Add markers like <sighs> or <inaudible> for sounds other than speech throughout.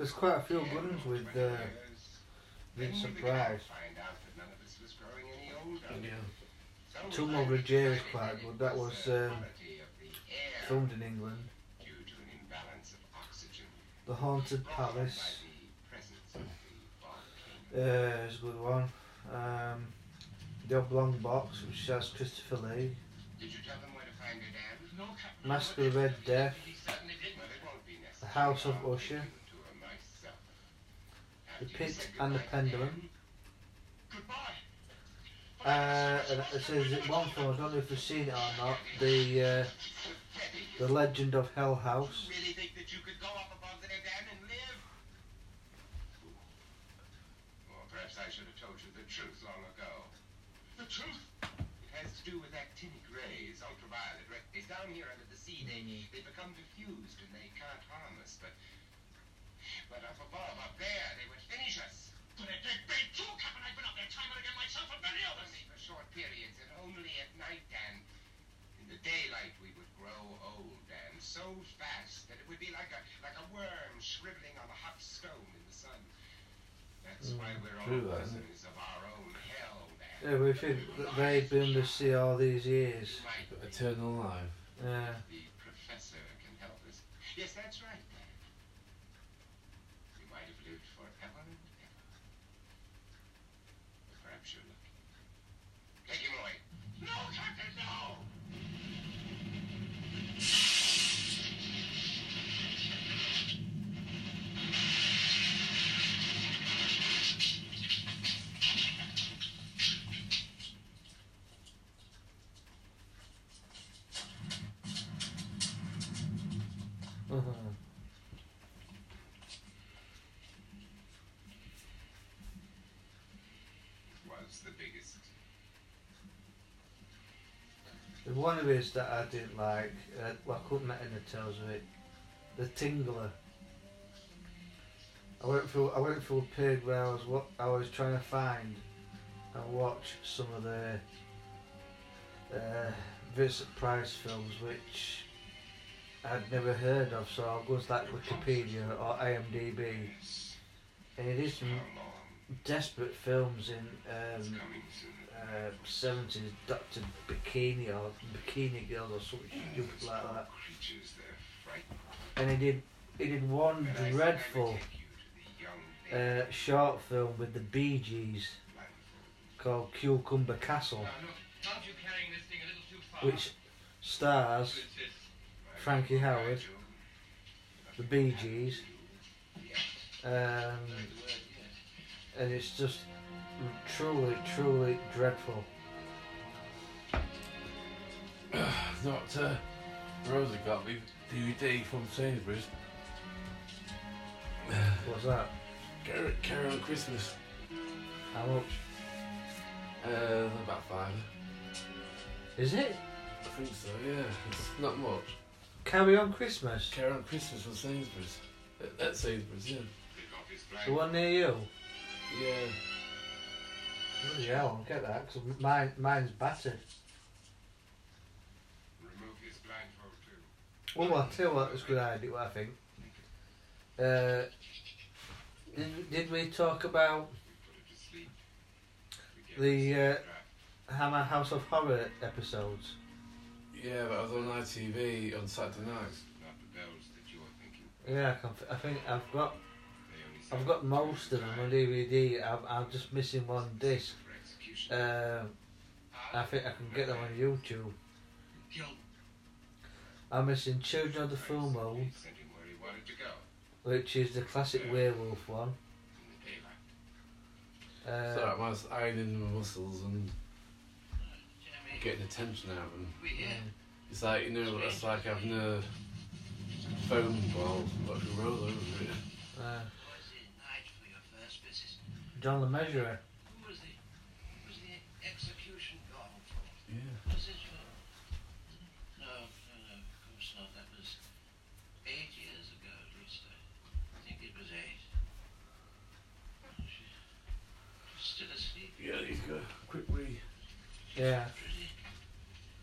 There's quite a few good ones with uh, Vincent Price. Yeah. Tomb of Ligeia is quite good. That was um, filmed in England. The Haunted Palace uh, is a good one. Um, the Oblong Box, which has Christopher Lee. Masque of the Red Death. The House of Usher. The Pit and the Pendulum. Uh, and it says one film, I don't know if you've seen it or not, the uh, the Legend of Hell House. I should have told you the truth long ago. The truth? It has to do with actinic rays, ultraviolet rays. Down here under the sea, they, they become diffused and they can't harm us, but... But up above, up there, they would finish us. But it, they, they too, Captain. I've been up there time and again myself and many others. Only for short periods and only at night, Dan. In the daylight, we would grow old, Dan, so fast that it would be like a like a worm shriveling on a hot stone in the sun. That's mm, why we're all true that, isn't it? prisoners of our own hell, Dan. Yeah, we think that they've been under the sea all these years. Eternal life. Yeah. the professor can help us. Yes, that's right, Dan. We might have lived forever and ever. Perhaps you're lucky. Was the biggest. There's one of his that I didn't like. Uh, well, I couldn't make any tells of it. The Tingler. I went through. I went through a period where I was what I was trying to find and watch some of the uh, Vincent Price films, which I'd never heard of. So I'll go to like Wikipedia or IMDb, and it is some How long? Desperate films in um, uh, 70s Dr. Bikini or Bikini Girl or something stupid like that. And he did he did one But I think I would dreadful take you to the young lady uh, short film with the Bee Gees called Cucumber Castle, Now, look, aren't you carrying this thing a little too far? which stars Frankie Howerd, the Bee Gees, um, and it's just truly, truly dreadful. <sighs> Not uh, Rosa got me DVD from Sainsbury's. What's that? Carol, on Christmas. How much? Uh, about five. Is it? I think so, yeah. It's not much. Carry on Christmas? Carol on Christmas from Sainsbury's. At, at Sainsbury's, yeah. Take off his The one near you? Yeah. Bloody hell, I'll get that because mine, mine's battered. Remove his blindfold too. Well, I'll tell you what, it's a good idea, what I think. Uh, did, did we talk about We put it to sleep. We The, uh. Hammer House of Horror episodes? Yeah, but I was on ITV on Saturday nights. Not the bells that you're thinking. Yeah, I, can, I think I've got They only I've got most of them on DVD. I'm, I'm just missing one disc. Um, I think I can get them on YouTube. I'm missing Children of the Full Moon, Sent him where he wanted to go. which is the classic werewolf one. Uh, so I was ironing my muscles and getting the tension out. And We here. it's like, you know, it's like having a phone ball, like a roller over it. uh, Was it night for your first visit? John the Measurer. Who was the, who was the execution gone for? Yeah. Was it for... No, no, no, of course not. That was eight years ago, at least. I think it was eight. She's still asleep. Yeah, you go. Quick wee. Yeah. Pretty.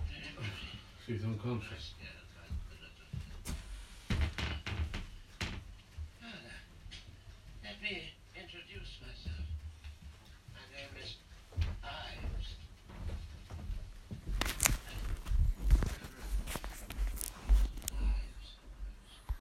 Pretty. She's unconscious. Yes,